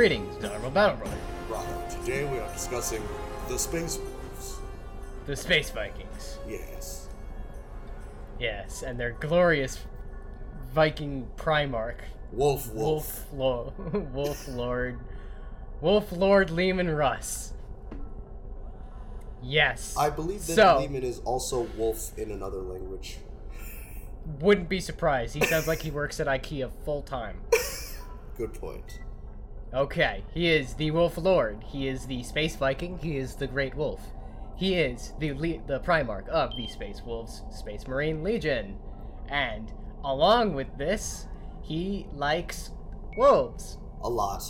Greetings, Honorable Battle Brother. Right. Today we are discussing the Space Wolves. The Space Vikings. Yes. Yes, and their glorious Viking Primarch, Wolf Wolf. Wolf, Lo- Wolf Lord, Wolf Lord Leman Russ. Yes. I believe that so, Leman is also wolf in another language. Wouldn't be surprised. He sounds like he works at IKEA full time. Good point. Okay, he is the Wolf Lord. He is the Space Viking. He is the Great Wolf. He is the le- the Primarch of the Space Wolves Space Marine Legion. And along with this, he likes wolves A lot.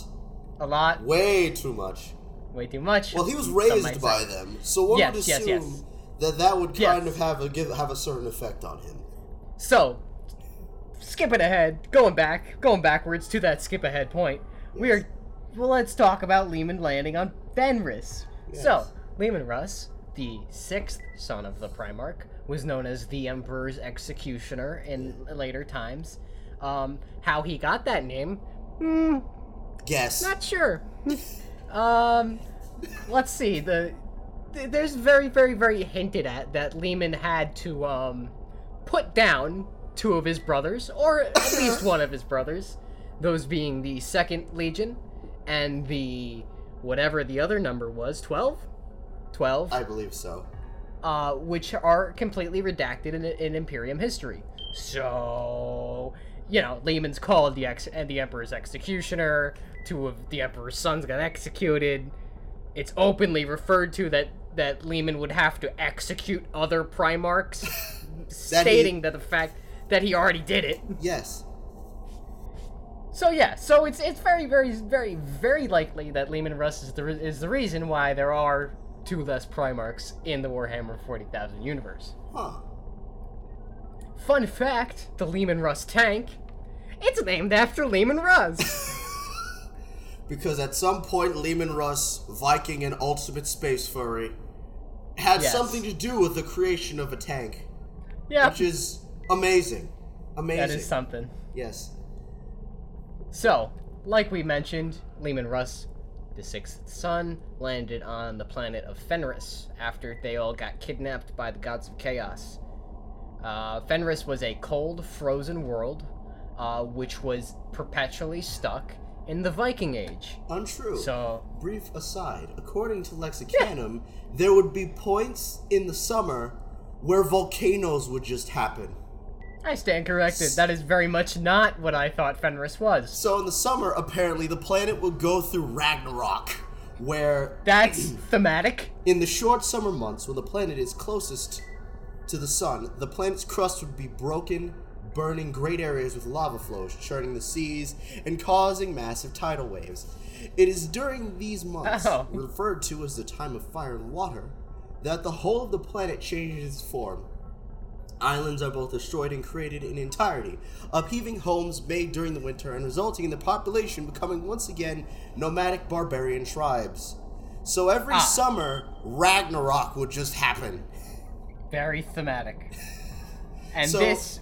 a lot, Way too much. way too much. Well, he was raised by say. them, so one Yes, would yes, assume yes. that that would kind Yes. of have a give have a certain effect on him. So, skipping ahead, going back, going backwards to that skip ahead point, we are. Well, let's talk about Leman landing on Fenris. So, Yes. Leman Russ, the sixth son of the Primarch, was known as the Emperor's Executioner in later times. Um, how he got that name, hmm, Guess. not sure. um, let's see. The th- there's very, very, very hinted at that Leman had to um put down two of his brothers, or at least one of his brothers. Those being the Second Legion and the whatever the other number was, twelve. Twelve I believe so. uh, which are completely redacted in, in Imperium history. So, you know, Leman's called the ex and the Emperor's executioner. Two of the Emperor's sons got executed. It's openly referred to that that Leman would have to execute other Primarchs, stating that the fact that he already did it. Yes. So yeah, so it's it's very very very very likely that Leman Russ is the re- is the reason why there are two less Primarchs in the Warhammer 40,000 universe. Huh. Fun fact the Leman Russ tank, it's named after Leman Russ. Because at some point, Leman Russ, Viking and Ultimate Space Furry, had Yes. something to do with the creation of a tank, yeah, which is amazing. Amazing. that is something. Yes. So, like we mentioned, Leman Russ, the sixth son, landed on the planet of Fenris after they all got kidnapped by the gods of chaos. Uh, Fenris was a cold, frozen world, uh, which was perpetually stuck in the Viking Age. Untrue. So, Brief aside, according to Lexicanum, there would be points in the summer where volcanoes would just happen. I stand corrected. That is very much not what I thought Fenris was. So in the summer, apparently, the planet will go through Ragnarok, where That's thematic. in the short summer months when the planet is closest to the sun, the planet's crust would be broken, burning great areas with lava flows, churning the seas, and causing massive tidal waves. It is during these months, Oh. referred to as the time of fire and water, that the whole of the planet changes its form. Islands are both destroyed and created in entirety, upheaving homes made during the winter and resulting in the population becoming once again nomadic barbarian tribes. So every Ah. summer, Ragnarok would just happen. Very thematic. And So- this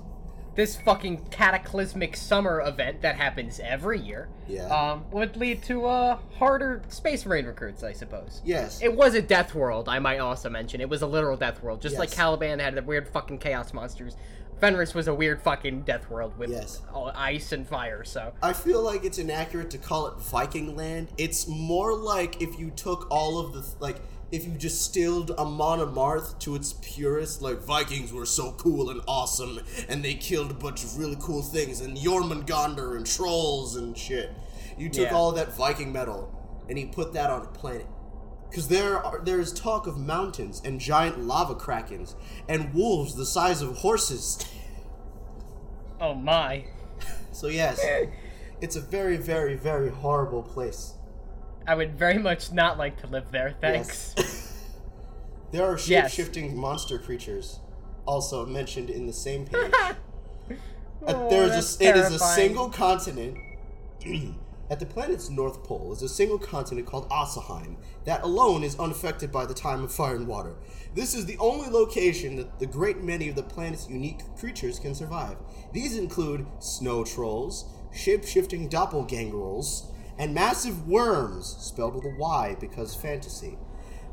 this fucking cataclysmic summer event that happens every year Yeah. um, would lead to uh, harder space marine recruits, I suppose. Yes. It was a death world, I might also mention. It was a literal death world. Just like Caliban had the weird fucking chaos monsters. Fenris was a weird fucking death world with Yes. all ice and fire, so. I feel like it's inaccurate to call it Viking land. It's more like if you took all of the like if you distilled a Monomarth to its purest, like Vikings were so cool and awesome, and they killed a bunch of really cool things, and Jormungandr and trolls and shit. You took Yeah. all that Viking metal and you put that on a planet. Because there are there is talk of mountains and giant lava krakens and wolves the size of horses. Oh my. So yes, it's a very, very, very horrible place. I would very much not like to live there, thanks. Yes. there are Yes. shape-shifting monster creatures, also mentioned in the same page. Uh, Oh, There's a, it is a single continent. At the planet's north pole is a single continent called Asaheim that alone is unaffected by the time of fire and water. This is the only location that the great many of the planet's unique creatures can survive. These include snow trolls, shape-shifting doppelgangerals, and massive worms, spelled with a Y because fantasy,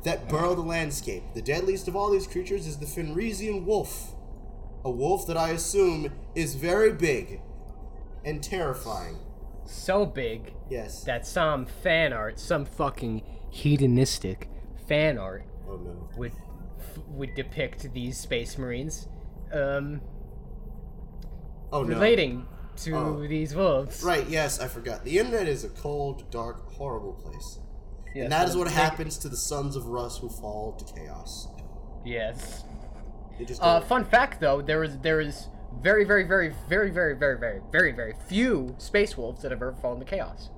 that burrow the landscape. The deadliest of all these creatures is the Fenrisian wolf, a wolf that I assume is very big and terrifying. So big Yes. that some fan art, some fucking hedonistic fan art, oh no. would would depict these space marines um, Oh no. relating to Oh. these wolves. Right, yes, I forgot. The internet is a cold, dark, horrible place. Yes, and that is what happens to the sons of Russ who fall to chaos. Yes. Uh, fun fact though, there is there is very very very very very very very very very few space wolves that have ever fallen to chaos.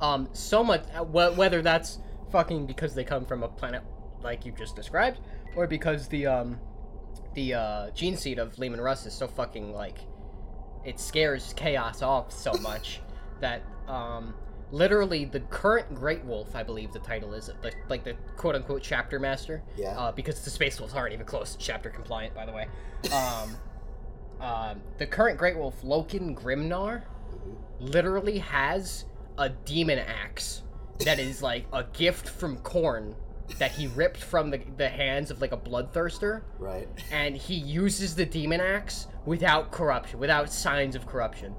Um, so much uh, wh- whether that's fucking because they come from a planet like you just described, or because the um the uh, gene seed of Leman Russ is so fucking like it scares chaos off so much that um literally the current Great Wolf, I believe the title is, like, like the quote unquote chapter master. Yeah. Uh, because the Space Wolves aren't even close to chapter compliant, by the way. Um, um, the current Great Wolf, Logan Grimnar, literally has a demon axe that is like a gift from Khorne that he ripped from the, the hands of like a bloodthirster right. and he uses the demon axe without corruption, without signs of corruption.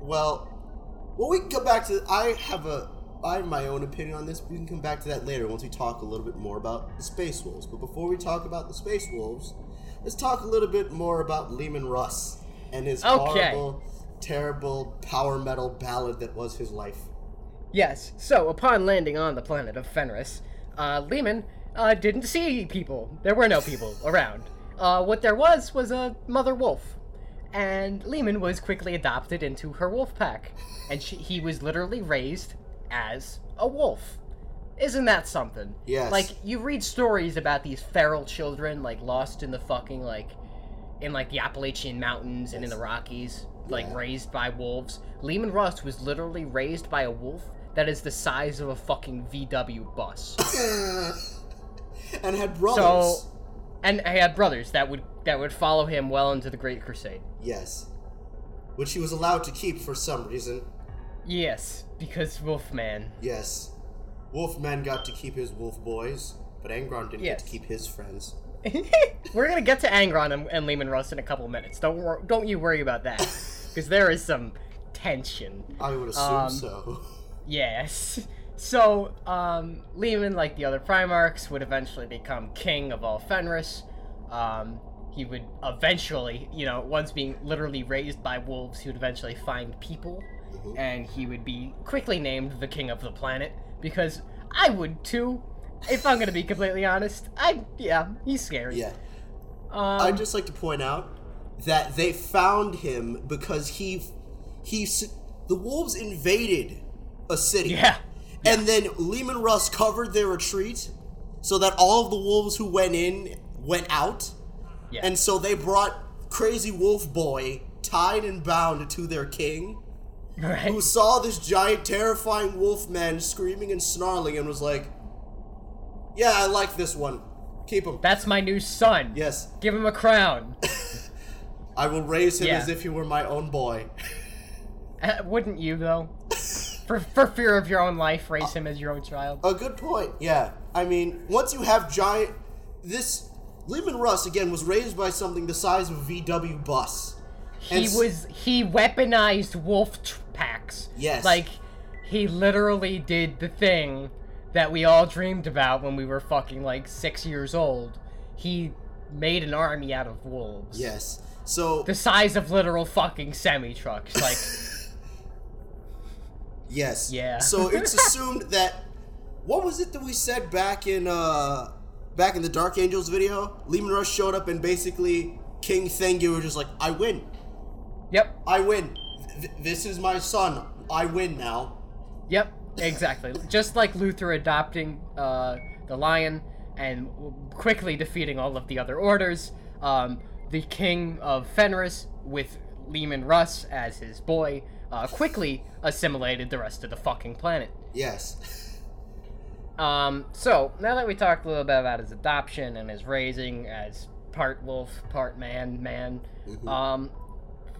Well, well, we can come back to. I have a. I have my own opinion on this. We can come back to that later once we talk a little bit more about the Space Wolves. But before we talk about the Space Wolves, let's talk a little bit more about Leman Russ and his Okay. horrible, terrible power metal ballad that was his life. Yes, so upon landing on the planet of Fenris, uh, Leman uh, didn't see people. There were no people around. Uh, what there was was a mother wolf. And Leman was quickly adopted into her wolf pack. And she, he was literally raised as a wolf. Isn't that something? Yes. Like, you read stories about these feral children, like, lost in the fucking, like, in, like, the Appalachian Mountains and in the Rockies, like, Yeah. raised by wolves. Leman Russ was literally raised by a wolf that is the size of a fucking VW bus. and had brothers. So, and he had brothers that would that would follow him well into the Great Crusade. Yes. Which he was allowed to keep for some reason. Yes, because Wolfman. Yes. Wolfman got to keep his wolf boys, but Angron didn't get to keep his friends. We're gonna get to Angron and, and Leman Russ in a couple minutes. Don't wor- don't you worry about that, because there is some tension. I would assume Um, so. Yes. So, um, Leman, like the other Primarchs, would eventually become king of all Fenris. Um, he would eventually, you know, once being literally raised by wolves, he would eventually find people, and he would be quickly named the king of the planet, because I would too, if I'm gonna be completely honest. I, yeah, he's scary. Yeah. Um, I'd just like to point out that they found him because he he the wolves invaded a city. yeah. And then Leman Russ covered their retreat so that all of the wolves who went in went out. Yeah. And so they brought Crazy Wolf Boy tied and bound to their king, right. who saw this giant, terrifying wolf man screaming and snarling and was like, Yeah, I like this one. Keep him. That's my new son. Yes, Give him a crown. I will raise him Yeah. as if he were my own boy. Uh, Wouldn't you though? For for fear of your own life, raise him as your own child. A good point. Yeah. I mean, once you have giant, this Leman Russ again was raised by something the size of a VW bus. He And s- was he weaponized wolf tr- packs. Yes. Like he literally did the thing that we all dreamed about when we were fucking like six years old. He made an army out of wolves. Yes. So The size of literal fucking semi trucks. Like yes. Yeah. So it's assumed that what was it that we said back in uh back in the Dark Angels video? Leman Russ showed up and basically King Thengir was just like, I win. Yep. I win. Th- this is my son. I win now. Yep, exactly. Just like Luther adopting uh, the lion and quickly defeating all of the other orders, um, the king of Fenris, with Leman Russ as his boy, uh, quickly assimilated the rest of the fucking planet. Yes. Um, so, now that we talked a little bit about his adoption and his raising as part wolf, part man, man, um,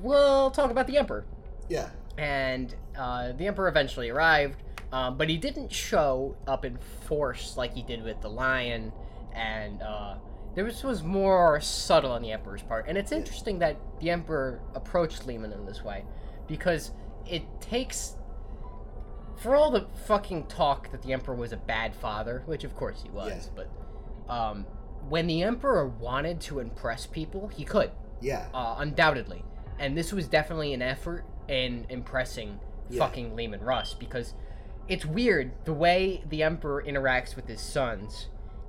we'll talk about the Emperor. yeah. and uh, the Emperor eventually arrived, um, but he didn't show up in force like he did with the Lion, and uh, there was, was more subtle on the Emperor's part. And it's interesting that the Emperor approached Leman in this way, because it takes. For all the fucking talk that the Emperor was a bad father, which of course he was, Yeah. but um, when the Emperor wanted to impress people, he could Yeah. uh, undoubtedly. And this was definitely an effort in impressing Yeah. fucking Leman Russ because it's weird the way the Emperor interacts with his sons,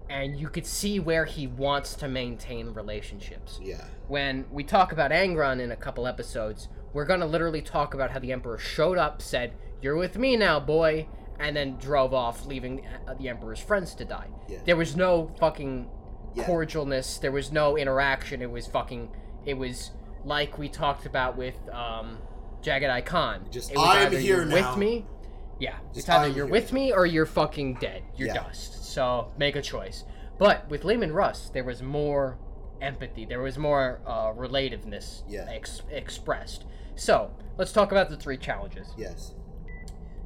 and you could see where he wants to maintain relationships. Yeah. When we talk about Angron in a couple episodes, we're gonna literally talk about how the Emperor showed up, said, You're with me now, boy, and then drove off, leaving uh, the Emperor's friends to die. Yeah. There was no fucking Yeah. cordialness. There was no interaction. It was fucking. It was like we talked about with um, Jaghatai Khan. Just, "I'm here now." with me. Yeah, it's Just, either "I'm you're here with me or you're fucking dead. You're Yeah. dust. So make a choice. But with Leman Russ, there was more empathy. There was more uh, relativeness Yeah. ex- expressed. So let's talk about the three challenges. Yes.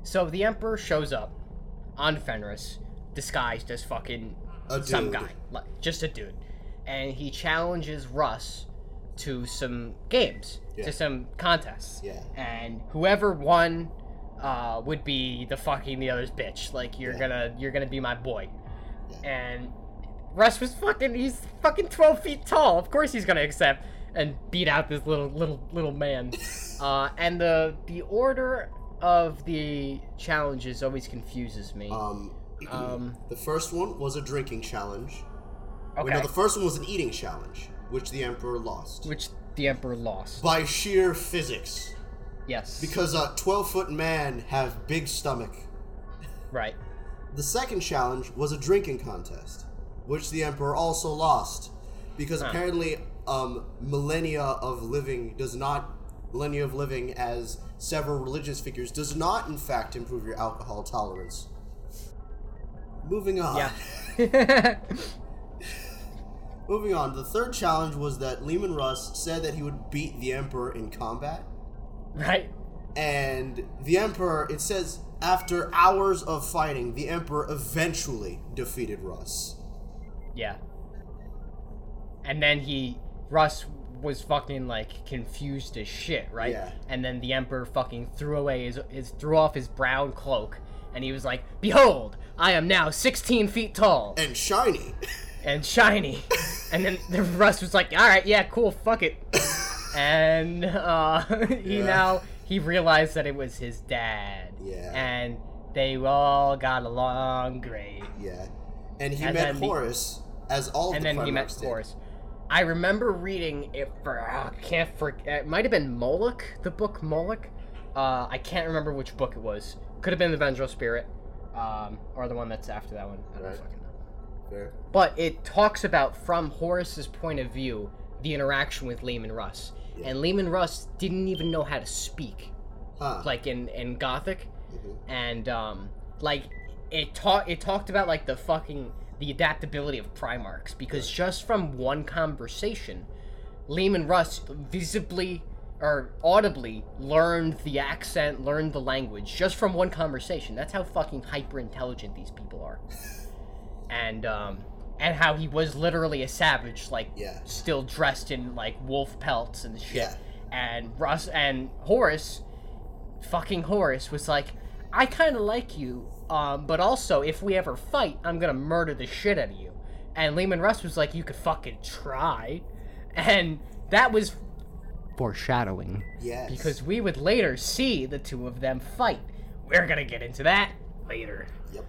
So the Emperor shows up on Fenris, disguised as fucking some guy, like, just a dude, and he challenges Russ to some games, Yeah. to some contests. Yeah. And whoever won uh, would be the fucking the other's bitch. Like you're Yeah. gonna you're gonna be my boy. Yeah. And Russ was fucking he's fucking twelve feet tall. Of course he's gonna accept and beat out this little little little man. uh, and the the order of the challenges always confuses me. Um, Um, the first one was a drinking challenge. okay. Wait, no, the first one was an eating challenge, which the Emperor lost. which the Emperor lost. By sheer physics. Yes. Because a 12 foot man have big stomach. right. The second challenge was a drinking contest, which the Emperor also lost. Because Huh. apparently, um, millennia of living does not, millennia of living as several religious figures does not, in fact, improve your alcohol tolerance. Moving on. Yeah. Moving on. The third challenge was that Leman Russ said that he would beat the Emperor in combat. right. And the Emperor, it says, after hours of fighting, the Emperor eventually defeated Russ. Yeah. And then he Russ was fucking like confused as shit, right? Yeah. And then the emperor fucking threw away his, his threw off his brown cloak and he was like, "Behold, I am now 16 feet tall And shiny. and shiny." and then the Russ was like, "All right, yeah, cool, fuck it." and uh, he Yeah. now he realized that it was his dad. Yeah. And they all got along great. yeah. And he And met then the- Horus, as all and the then he met did. Horus. I remember reading it for I can't forget. It might have been Moloch, the book Moloch. Uh, I can't remember which book it was. Could have been the Vengeful Spirit, um, or the one that's after that one. I don't Right. fucking know. Fair. But it talks about from Horus's point of view the interaction with Leman Russ, Yeah. and Leman Russ didn't even know how to speak, Huh. like in in Gothic, Mhm. and um, like it taught it talked about like the fucking the adaptability of Primarchs because just from one conversation, Leman Russ visibly or audibly learned the accent, learned the language just from one conversation. That's how fucking hyper intelligent these people are. And um and how he was literally a savage, like Yeah. still dressed in like wolf pelts and shit. Yeah. And Russ and Horus fucking Horus was like, I kind of like you, um, but also if we ever fight, I'm gonna murder the shit out of you. And Leman Russ was like, you could fucking try, and that was foreshadowing Yes. because we would later see the two of them fight. We're gonna get into that later. Yep.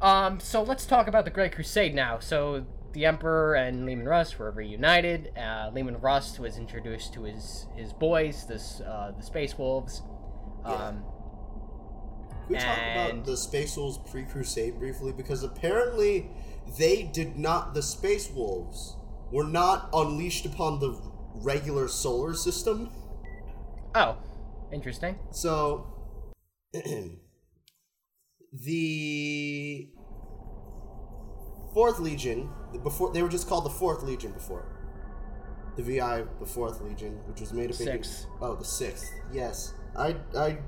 Um, so let's talk about the Great Crusade now. So the Emperor and Leman Russ were reunited. Uh, Leman Russ was introduced to his his boys, this uh, the Space Wolves. Yeah. Um, Can we talk about the Space Wolves pre-Crusade briefly? Because apparently they did not. The Space Wolves were not unleashed upon the regular solar system. oh, interesting. So the Fourth Legion before they were just called the Fourth Legion before. the VI, the Fourth Legion, which was made up Sixth. Oh, the Sixth. Yes, I I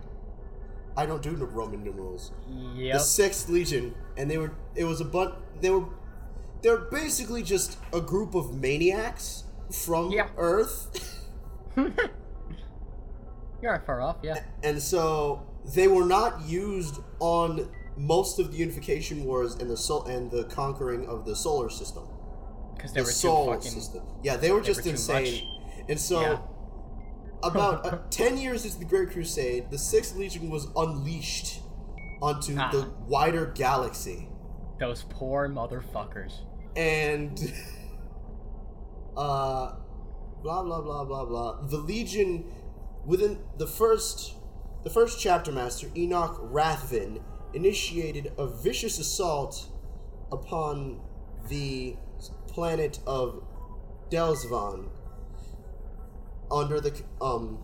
I don't do Roman numerals. Yep. The Sixth Legion, and they were it was a bunch. They were they're basically just a group of maniacs from Yeah. Earth, You're not far off, yeah. and so they were not used on most of the unification wars and the sol- and the conquering of the solar system. Because they the were too fucking. system. Yeah, they were they just were insane. And so, Yeah. About uh, 10 years into the Great Crusade, the Sixth Legion was unleashed onto Ah. the wider galaxy. Those poor motherfuckers. And, uh, blah, blah, blah, blah, blah. The Legion, within the first, the first chapter master, Enoch Rathvin, initiated a vicious assault upon the planet of Delsvan under the um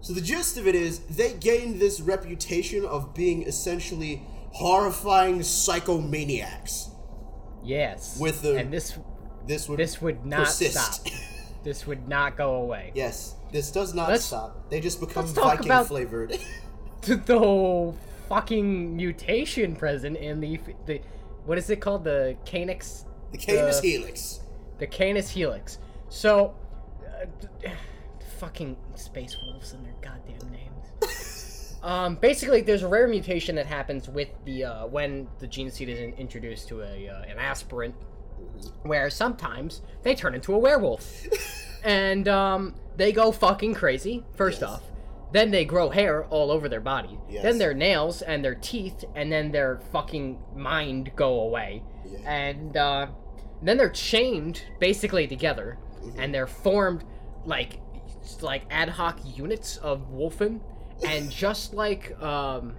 so the gist of it is they gained this reputation of being essentially horrifying psychomaniacs. Yes. With the- and this This would this would not persist. stop. This would not go away. yes, this does not Let's- stop. They just become Viking flavored. the whole fucking mutation present in the the what is it called the Canis the Canis the- Helix. the Canis Helix. So, fucking space wolves and their goddamn names. um, basically, there's a rare mutation that happens with the uh, when the gene seed is in- introduced to a uh, an aspirant, where sometimes they turn into a werewolf, and um, they go fucking crazy. First Yes. off. Then they grow hair all over their body. Yes. Then their nails and their teeth and then their fucking mind go away. Yeah. And uh, then they're chained basically together, and they're formed like like ad hoc units of wulfen, and just like um,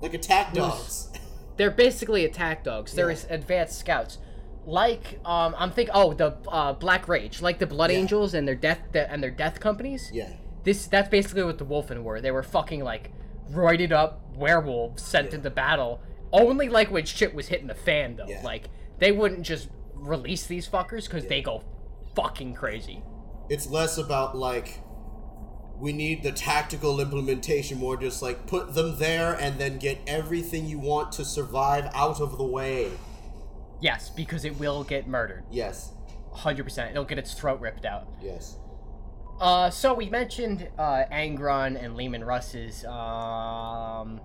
Like attack dogs. they're basically attack dogs. They're Yeah. advanced scouts. Like um, I'm think oh the uh, Black Rage, like the Blood Yeah. Angels and their death and their death companies. yeah. This that's basically what the Wulfen were. They were fucking like roided up werewolves sent Yeah. into battle. Only like when shit was hitting the fan though. Like they wouldn't just release these fuckers because they go fucking crazy. It's less about like we need the tactical implementation, more just like put them there and then get everything you want to survive out of the way. Yes, because it will get murdered. Yes. 100%. It'll get its throat ripped out. Yes. Uh, so we mentioned uh, Angron and Leman Russ's um,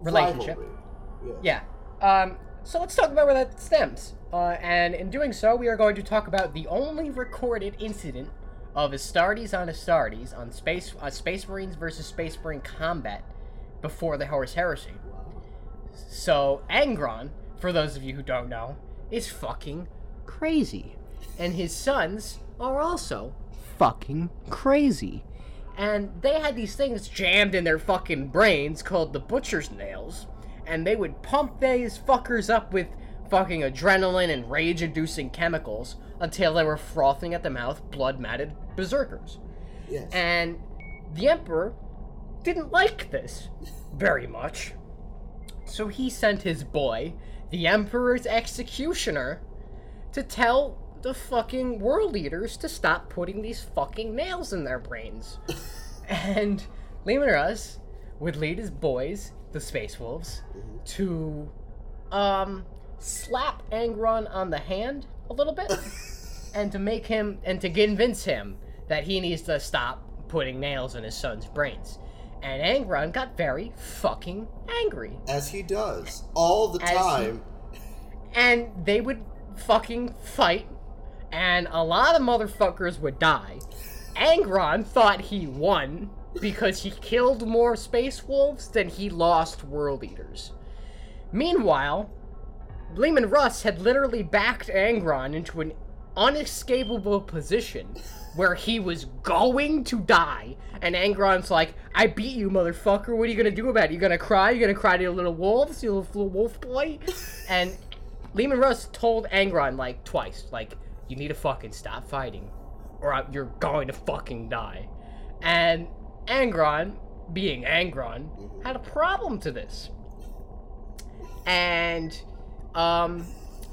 relationship. Rivalry. Yeah. Um, so let's talk about where that stems. Uh, and in doing so, we are going to talk about the only recorded incident of Astartes on Astartes on Space uh, Space Marines versus Space Marine combat before the Horus Heresy. So Angron, for those of you who don't know, is fucking crazy, and his sons are also fucking crazy. And they had these things jammed in their fucking brains called the butcher's nails, and they would pump these fuckers up with fucking adrenaline and rage inducing chemicals until they were frothing at the mouth, blood matted berserkers. Yes. And the Emperor didn't like this very much. So he sent his boy, the Emperor's executioner, to tell the fucking world leaders to stop putting these fucking nails in their brains. and Leman would lead his boys, the Space Wolves, to um slap Angron on the hand a little bit and to make him and to convince him that he needs to stop putting nails in his son's brains. And Angron got very fucking angry. As he does all the As he- time. And they would fucking fight, and a lot of motherfuckers would die. Angron thought he won because he killed more space wolves than he lost world eaters. Meanwhile, Leman Russ had literally backed Angron into an unescapable position where he was going to die. And Angron's like, I beat you, motherfucker. What are you gonna do about it? You gonna cry? You gonna cry to your little wolves, you little, little wolf boy? and Leman Russ told Angron like twice, like, you need to fucking stop fighting, or you're going to fucking die. And Angron, being Angron, had a problem to this. And, um,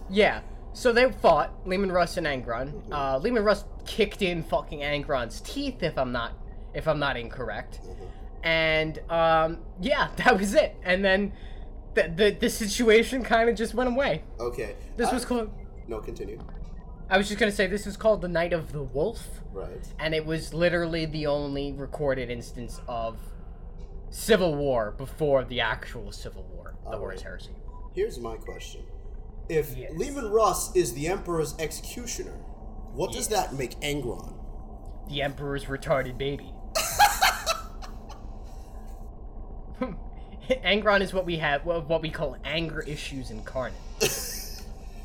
yeah. So they fought Leman Russ and Angron. Uh, Leman Russ kicked in fucking Angron's teeth, if I'm not if I'm not incorrect. And um, yeah, that was it. And then the the, the situation kind of just went away. Okay. This I- was cool. No, continue. I was just gonna say this was called the Night of the Wolf, Right. and it was literally the only recorded instance of civil war before the actual civil war, the Horus Alright. Heresy. Here's my question. If Yes. Leman Russ is the Emperor's executioner, what does that make Angron? The Emperor's retarded baby. Angron is what we have, what what we call anger issues incarnate.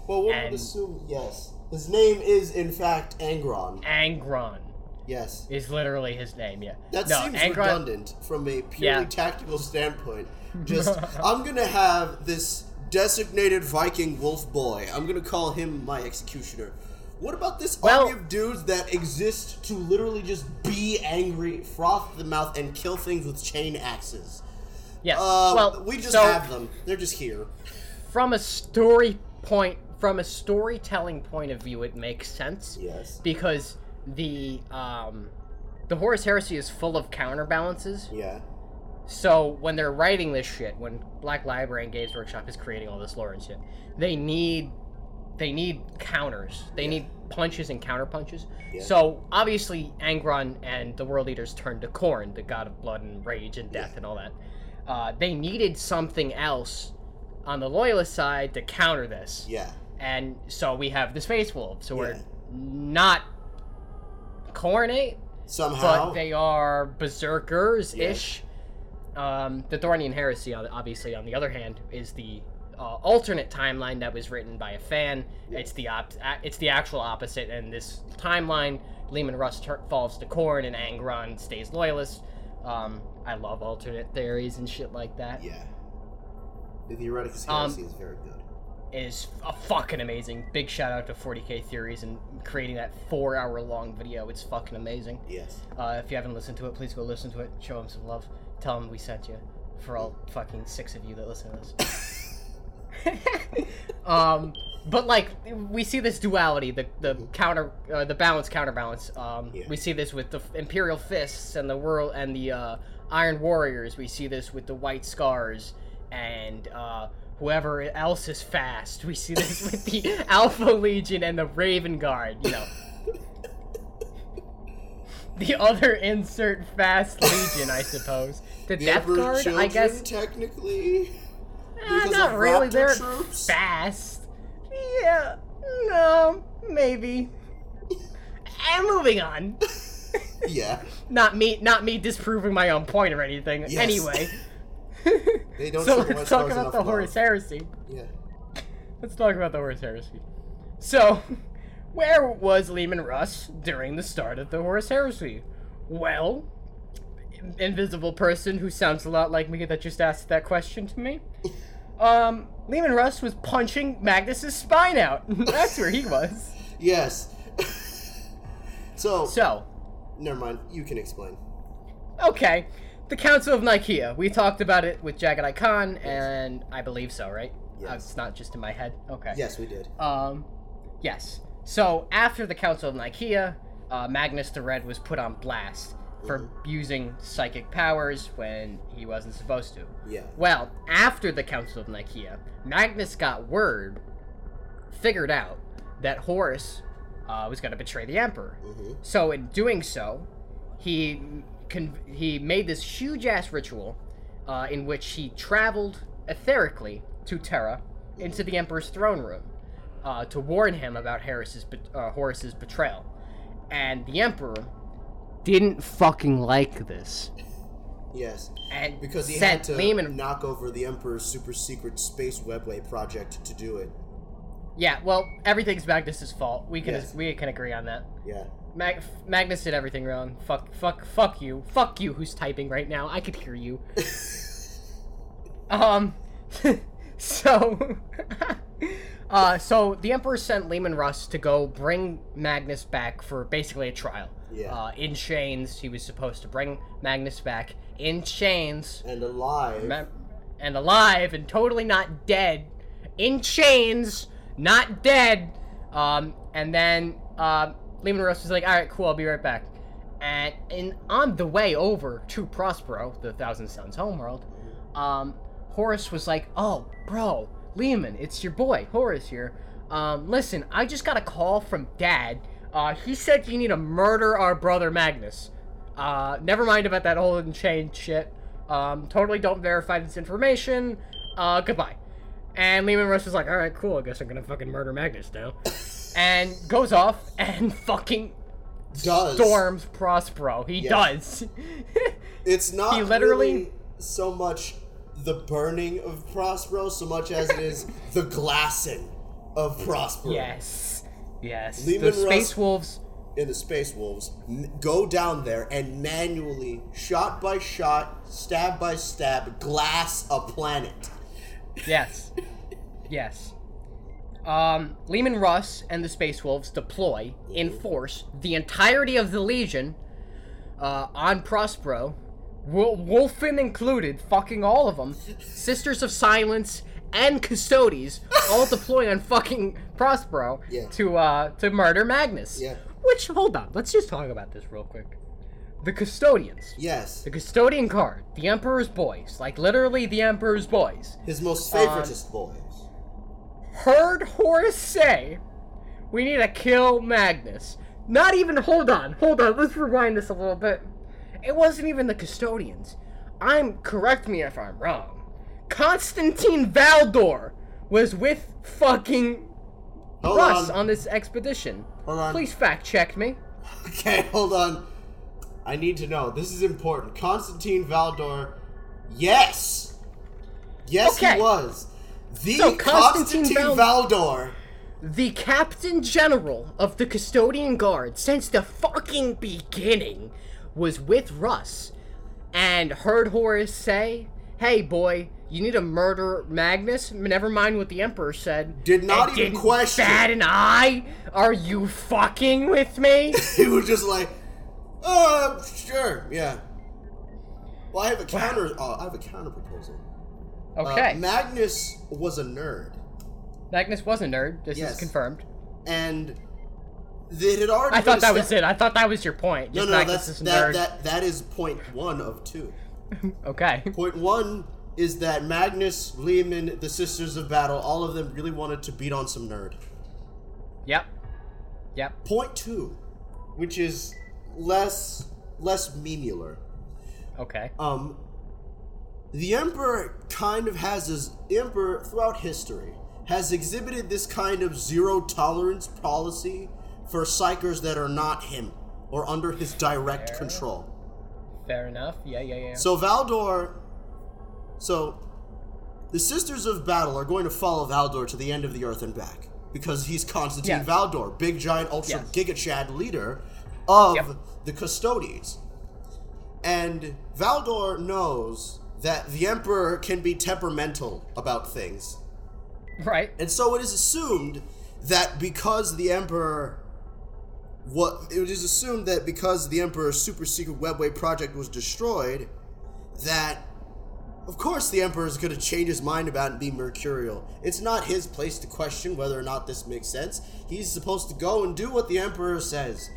Well, one And- would assume yes. His name is, in fact, Angron. Angron Yes. is literally his name. Yeah. That no, seems Angron. redundant from a purely Yeah. tactical standpoint. Just, I'm gonna have this designated Viking wolf boy. I'm gonna call him my executioner. What about this Well- army of dudes that exist to literally just be angry, froth the mouth, and kill things with chain axes? Yes. Uh, well, we just so have them. They're just here. from a story point, from a storytelling point of view, it makes sense. Yes. because the um the Horus Heresy is full of counterbalances. Yeah. So when they're writing this shit, when Black Library and Games Workshop is creating all this lore and shit, they need they need counters. They need punches and counter punches. Yeah. So obviously Angron and the World Eaters turned to Khorne, the god of blood and rage and death and all that. Uh, they needed something else on the loyalist side to counter this Yeah. And so we have the space wolves. Who are not Khornate Somehow. but they are berserkers ish um, the thornian heresy obviously on the other hand is the uh, alternate timeline that was written by a fan. It's the op- it's the actual opposite and this timeline leman russ tur- falls to Khorne and angron stays loyalist. Um, i love alternate theories and shit like that. Yeah. The Theoreticus Um, is very good. Is a fucking amazing. Big shout out to 40k Theories and creating that four hour long video. It's fucking amazing. Yes. Uh, if you haven't listened to it, please go listen to it. Show them some love. Tell them we sent you. For all fucking six of you that listen to this. um, but like we see this duality, the the counter, uh, the balance counterbalance. Um, Yeah. we see this with the Imperial Fists and the world and the uh, Iron Warriors. We see this with the White Scars and uh, whoever else is fast. We see this with the Alpha Legion and the Raven Guard. You know. The other insert fast legion, I suppose. The, The Death Guard, I guess. technically. Eh, not really. They're troops? fast. Yeah. No. Maybe. and moving on. Yeah. Not me. Not me disproving my own point or anything. Yes. Anyway. They don't so let's talk about the. Horus Heresy. Yeah. Let's talk about the Horus Heresy. So, where was Leman Russ during the start of the Horus Heresy? Well, invisible person who sounds a lot like me that just asked that question to me. Um, Leman Russ was punching Magnus's spine out. That's where he was. Yes. so, So, never mind. You can explain. okay, the Council of Nikaea. We talked about it with Jaghatai Khan, and I believe so, right? Uh, Yes. it's not just in my head. Okay. Yes, we did. Um, yes. So after the Council of Nikaea, uh, Magnus the Red was put on blast for using psychic powers when he wasn't supposed to. Yeah. Well, after the Council of Nikaea, Magnus got word, figured out that Horus uh, was going to betray the Emperor. Mhm. So in doing so, he he made this huge ass ritual uh, in which he traveled etherically to Terra into the Emperor's throne room uh, to warn him about bet- uh, Horus's betrayal. And the Emperor didn't fucking like this. Yes. And Because he had to Leman knock over the Emperor's super secret space webway project to do it. Yeah, well, everything's Magnus's fault. We can Yes. we can agree on that. Yeah. Mag- Magnus did everything wrong. Fuck, fuck, fuck you, fuck you. Who's typing right now? I could hear you. um, so, uh, so the Emperor sent Leman Russ to go bring Magnus back for basically a trial. Yeah. Uh, in chains, he was supposed to bring Magnus back in chains And alive. Ma- and alive and totally not dead, in chains, not dead, Um, and then uh, Leman Russ was like, "All right, cool, I'll be right back." And in on the way over to Prospero, the Thousand Suns homeworld, um, Horus was like, "Oh, bro, Leman, it's your boy Horus here. Um, listen, I just got a call from Dad. Uh, he said you need to murder our brother Magnus. Uh, never mind about that whole chain shit. Um, totally don't verify this information. Uh, goodbye." And Leman Russ was like, "All right, cool. I guess I'm gonna fucking murder Magnus now." And goes off and fucking Does storms Prospero. He Yes. does. It's not He literally- really so much the burning of Prospero so much as it is the glassing of Prospero. yes. Yes. Leman the Space Russ- Wolves. in the Space Wolves go down there and manually, shot by shot, stab by stab, glass a planet. Yes. yes. Um, Leman Russ and the Space Wolves deploy in force the entirety of the Legion uh, on Prospero, Wo- Wulfen included, fucking all of them, Sisters of Silence and Custodes all deploy on fucking Prospero Yeah. to uh, to murder Magnus. Yeah. Which hold on, let's just talk about this real quick. The Custodians. Yes, The custodian guard, the Emperor's boys, like literally the Emperor's boys, his most Um, favoritist boys. Heard Horus say, "We need to kill Magnus." Not even. Hold on, hold on. Let's rewind this a little bit. It wasn't even the custodians. I'm. Correct me if I'm wrong. Constantine Valdor was with fucking Hold Russ on. on this expedition. Hold on. Please fact check me. Okay, hold on. I need to know. This is important. Constantine Valdor. Yes. Yes, Okay. he was. The So, Constantine Constantine, Val- Valdor. The Captain General of the Custodian Guard since the fucking beginning was with Russ and heard Horus say, Hey boy, you need to murder Magnus? Never mind what the Emperor said. Did not And even question. Bat an eye? Are you fucking with me? He was just like, uh, sure, yeah. Well, I have a counter. Uh, I have a counter proposal. Uh, Okay. Magnus was a nerd, Magnus was a nerd. This Yes. is confirmed. and it had already. I thought that was it. I thought that was your point. No, Just no, that's that, nerd. that. That is point one of two. Okay. Point one is that Magnus, Leman, the Sisters of Battle, all of them really wanted to beat on some nerd. Yep. Yep. Point two, which is less less memular. Okay. Um, the Emperor kind of has his Emperor throughout history has exhibited this kind of zero tolerance policy for psykers that are not him or under his direct Fair. control. Fair enough. Yeah, yeah, yeah. So Valdor, so the Sisters of Battle are going to follow Valdor to the end of the Earth and back because he's Constantine Yes. Valdor, big giant ultra Yes. giga chad leader of Yep. the Custodes. And Valdor knows that the Emperor can be temperamental about things. right. And so it is assumed that because the Emperor what it is assumed that because the Emperor's super secret webway project was destroyed, that of course the Emperor is going to change his mind about it and be mercurial. It's not his place to question whether or not this makes sense. He's supposed to go and do what the Emperor says.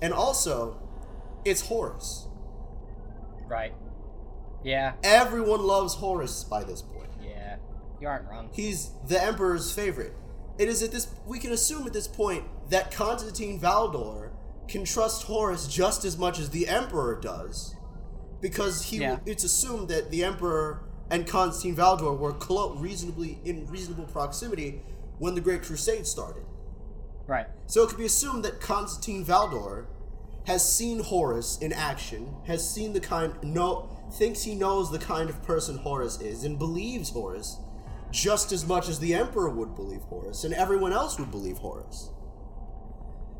And also, it's Horus. Right. Yeah. Everyone loves Horus by this point. Yeah. You aren't wrong. He's the Emperor's favorite. It is at this we can assume at this point that Constantine Valdor can trust Horus just as much as the Emperor does, because he Yeah. it's assumed that the Emperor and Constantine Valdor were clo- reasonably in reasonable proximity when the Great Crusade started. Right. So it could be assumed that Constantine Valdor has seen Horus in action, has seen the kind no thinks he knows the kind of person Horus is, and believes Horus just as much as the Emperor would believe Horus, and everyone else would believe Horus.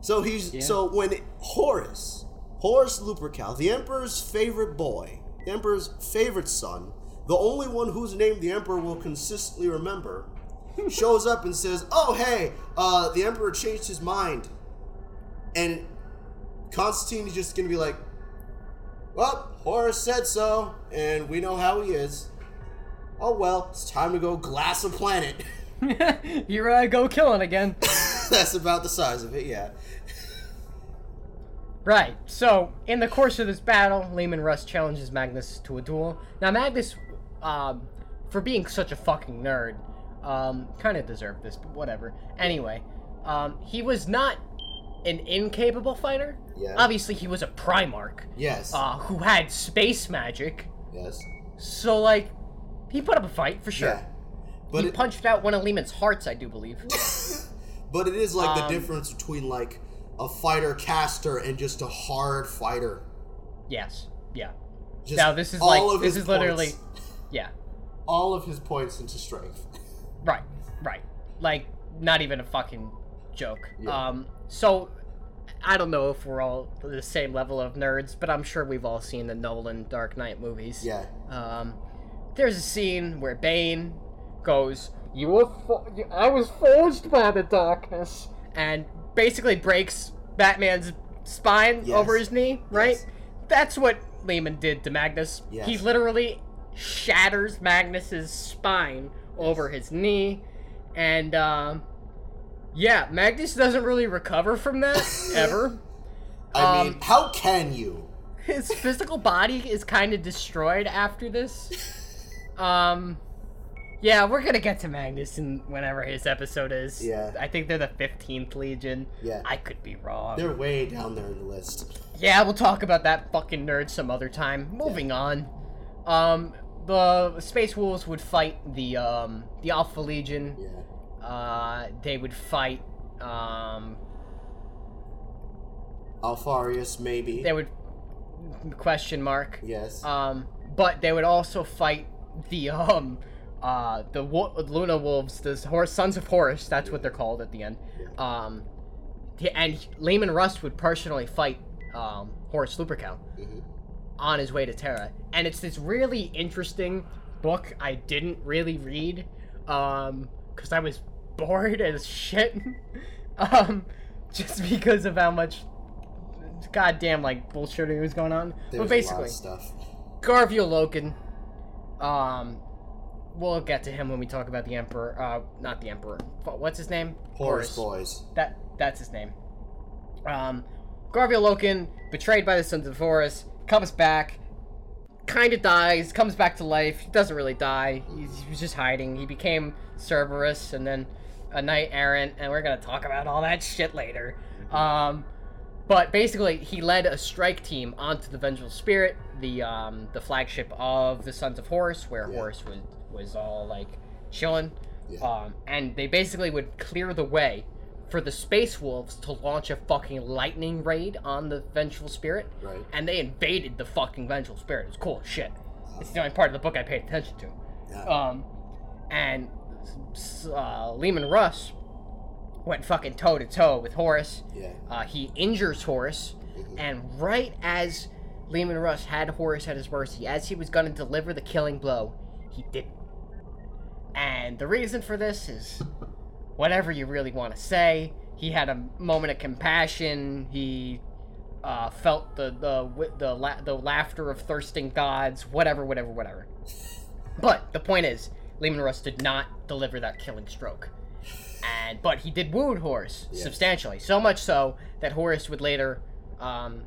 So he's Yeah. so when Horus, Horus Lupercal, the Emperor's favorite boy, the Emperor's favorite son, the only one whose name the Emperor will consistently remember, shows up and says, "Oh hey, uh, the Emperor changed his mind," and Constantine is just gonna be like, "Well, Horus said so, and we know how he is. Oh well, it's time to go glass a planet." Here I go killing again. That's about the size of it, yeah. Right. So, in the course of this battle, Leman Russ challenges Magnus to a duel. Now, Magnus, um, for being such a fucking nerd, um, kind of deserved this, but whatever. Anyway, um, he was not an incapable fighter. Yeah. Obviously, he was a Primarch, Yes. uh, who had space magic. yes. So, like, he put up a fight for sure. Yeah. But he it, punched out one of Leman's hearts, I do believe. but it is like the Um, difference between like a fighter caster and just a hard fighter. yes. Yeah. Just Now, this is like, this his is literally, yeah. all of his points into strength. Right, right. Like, not even a fucking joke. Yeah. Um, so, I don't know if we're all the same level of nerds, but I'm sure we've all seen the Nolan Dark Knight movies. Yeah. Um, there's a scene where Bane goes, "You were, fo- I was forged by the darkness," and basically breaks Batman's spine Yes. over his knee. Right. Yes. That's what Leman did to Magnus. Yes. He literally shatters Magnus's spine over his knee, and um, yeah, Magnus doesn't really recover from that ever. I Um, mean, how can you? his physical body is kind of destroyed after this. Um, yeah, we're gonna get to Magnus in whenever his episode is. Yeah. I think they're the fifteenth Legion. Yeah. I could be wrong. They're way down there in the list. Yeah, we'll talk about that fucking nerd some other time. Moving on. Um, the Space Wolves would fight the um the Alpha Legion. Yeah. Uh, they would fight um Alpharius, maybe. they would question mark yes. Um, but they would also fight the um, uh, the wo- Luna Wolves, the Sons of Horus. That's what they're called at the end. Um, and Leman Russ would personally fight um, Horus Lupercal Mhm. on his way to Terra, and it's this really interesting book I didn't really read, um, because I was bored as shit, um, just because of how much goddamn like bullshitting was going on. There but was a lot basically, of stuff. Loken. Um, we'll get to him when we talk about the Emperor. Uh, not the Emperor. What's his name? Horus boys. That that's his name. Um, Loken, betrayed by the Sons of Horus, comes back, kind of dies, comes back to life. He doesn't really die. He's, he was just hiding. He became Cerberus and then a knight errant, and we're gonna talk about all that shit later. Um, but basically, he led a strike team onto the Vengeful Spirit, the um, the flagship of the Sons of Horus, where Yeah. Horus was was all like chilling. Yeah. Um, and they basically would clear the way for the Space Wolves to launch a fucking lightning raid on the Vengeful Spirit. Right. And they invaded the fucking Vengeful Spirit. It was cool as shit. It's the only part of the book I paid attention to. Yeah. Um, and uh, Leman Russ went fucking toe to toe with Horus. yeah. Uh, he injures Horus, and right as Leman Russ had Horus at his mercy, as he was going to deliver the killing blow, he didn't. And the reason for this is whatever you really want to say. He had a moment of compassion. He uh, felt the the the la- the laughter of thirsting gods. Whatever, whatever, whatever. But the point is, Leman Russ did not deliver that killing stroke. And but he did wound Horus Yes. substantially, so much so that Horus would later, um,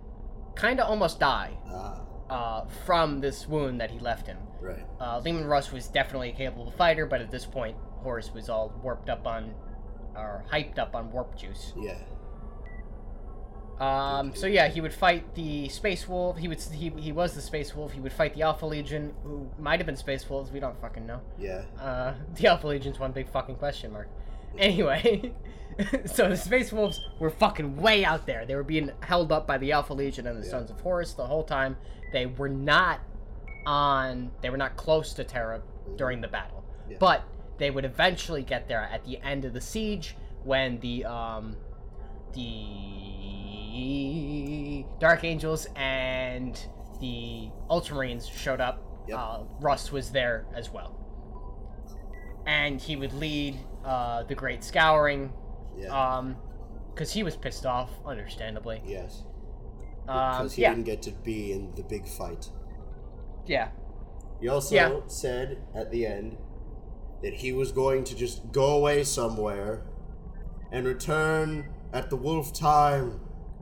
kind of almost die Ah, uh, from this wound that he left him. right. Uh, Leman Russ was definitely a capable fighter, but at this point, Horus was all warped up on, or hyped up on warp juice. Yeah. Um, so yeah, he would fight the Space Wolf. He would he, he was the Space Wolf. He would fight the Alpha Legion, who might have been Space Wolves. We don't fucking know. Yeah. Uh, the Alpha Legion's one big fucking question mark. Anyway, so the Space Wolves were fucking way out there. They were being held up by the Alpha Legion and the Yeah. Sons of Horus the whole time. They were not on. They were not close to Terra during the battle, Yeah. but they would eventually get there at the end of the siege when the um, the Dark Angels and the Ultramarines showed up. Yep. Uh, Russ was there as well and he would lead uh, the Great Scouring, Yeah. um, because he was pissed off, understandably. yes. Um, Because he yeah, didn't get to be in the big fight. yeah, He also Yeah. said at the end that he was going to just go away somewhere and return at the wolf time.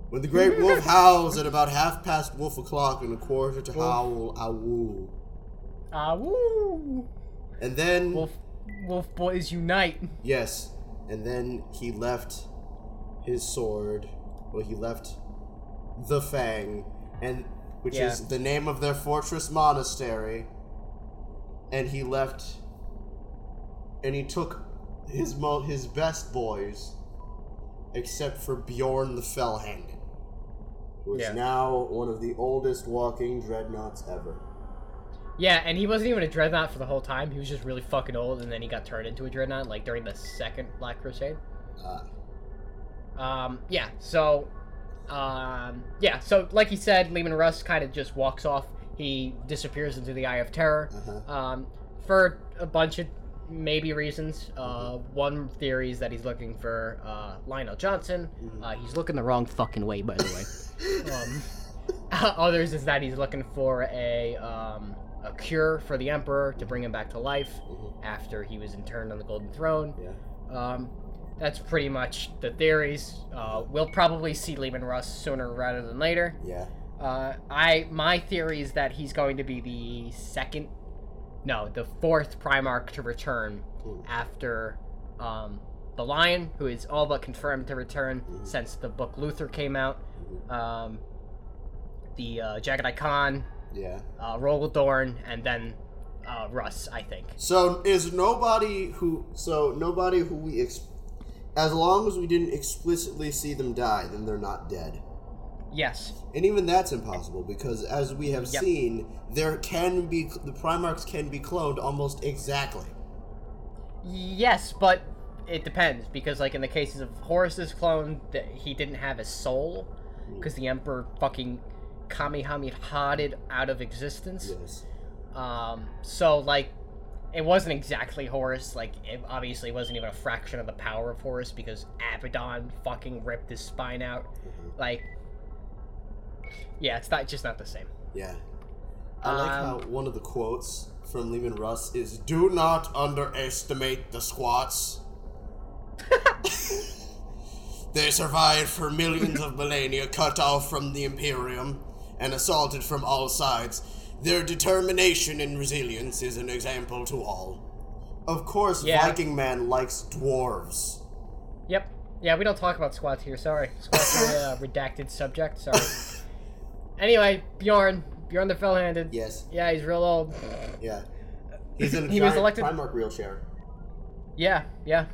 When the great wolf howls at about half past wolf o'clock and a quarter to howl, owl. Woo! And then, Wolf, wolf boys unite. yes, and then he left his sword. Well, he left the Fang, and which Yeah. is the name of their fortress monastery. And he left, and he took his mo- his best boys, except for Bjorn the Fell-Handed, who is Yeah. now one of the oldest walking dreadnoughts ever. Yeah, and he wasn't even a dreadnought for the whole time. He was just really fucking old, and then he got turned into a dreadnought, like during the second Black Crusade. Uh, Um, yeah, so, um, yeah, so like he said, Leman Russ kind of just walks off. He disappears into the Eye of Terror uh-huh. um, for a bunch of maybe reasons. Uh, one theory is that he's looking for uh, Lion El'Jonson. Uh, he's looking the wrong fucking way, by the way. um, others is that he's looking for a um, a cure for the Emperor to bring him back to life after he was interned on the Golden Throne. Yeah. Um, that's pretty much the theories. Uh, we'll probably see Leman Russ sooner rather than later. Yeah. Uh, I my theory is that he's going to be the second, no, the fourth Primarch to return Hmm. after um, the Lion, who is all but confirmed to return since the book Luther came out. Um, the uh, Jaghatai Khan, Yeah. uh, and then uh, Russ, I think. So is nobody who so nobody who we ex- as long as we didn't explicitly see them die, then they're not dead. Yes. And even that's impossible because as we have Yep. seen, there can be the Primarchs can be cloned almost exactly. Yes, but it depends because, like in the cases of Horus's clone, that he didn't have a soul because the Emperor fucking Kamehameha'd out of existence. Yes. Um, so like, it wasn't exactly Horus. Like, it obviously wasn't even a fraction of the power of Horus because Abaddon fucking ripped his spine out. Like, yeah, it's not just not the same. Yeah. I like Um, how one of the quotes from Leman Russ is "Do not underestimate the squats." they survived for millions of millennia, cut off from the Imperium and assaulted from all sides. Their determination and resilience is an example to all. Of course, Yeah. Viking Man likes dwarves. Yep. Yeah, we don't talk about squats here. Sorry, squats are a redacted subject. Sorry. Anyway, Bjorn, Bjorn the Fell-Handed. Yes, Yeah, he's real old. yeah. He's in a He was elected- Primarch wheelchair. Yeah, yeah.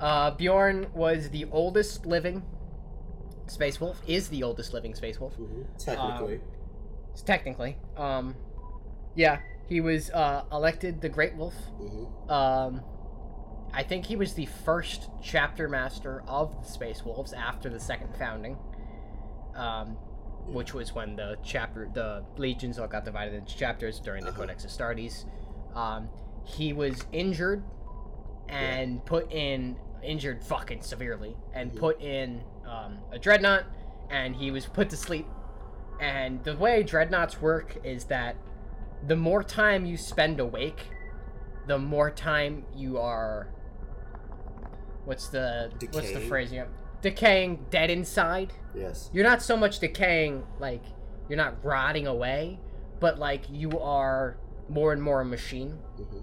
Uh, Bjorn was the oldest living space wolf. Is the oldest living space wolf. Technically. Technically. Um, yeah, he was uh, elected the Great Wolf. Mhm. Um, I think he was the first chapter master of the Space Wolves after the second founding. Um, which was when the chapter, the legions all got divided into chapters during the Codex Astartes. Um, he was injured and put in injured fucking severely and put in um, a dreadnought and he was put to sleep. And the way dreadnoughts work is that the more time you spend awake the more time you are what's the what's the phrase you decaying dead inside? Yes. you're not so much decaying like you're not rotting away but like you are more and more a machine. Mhm.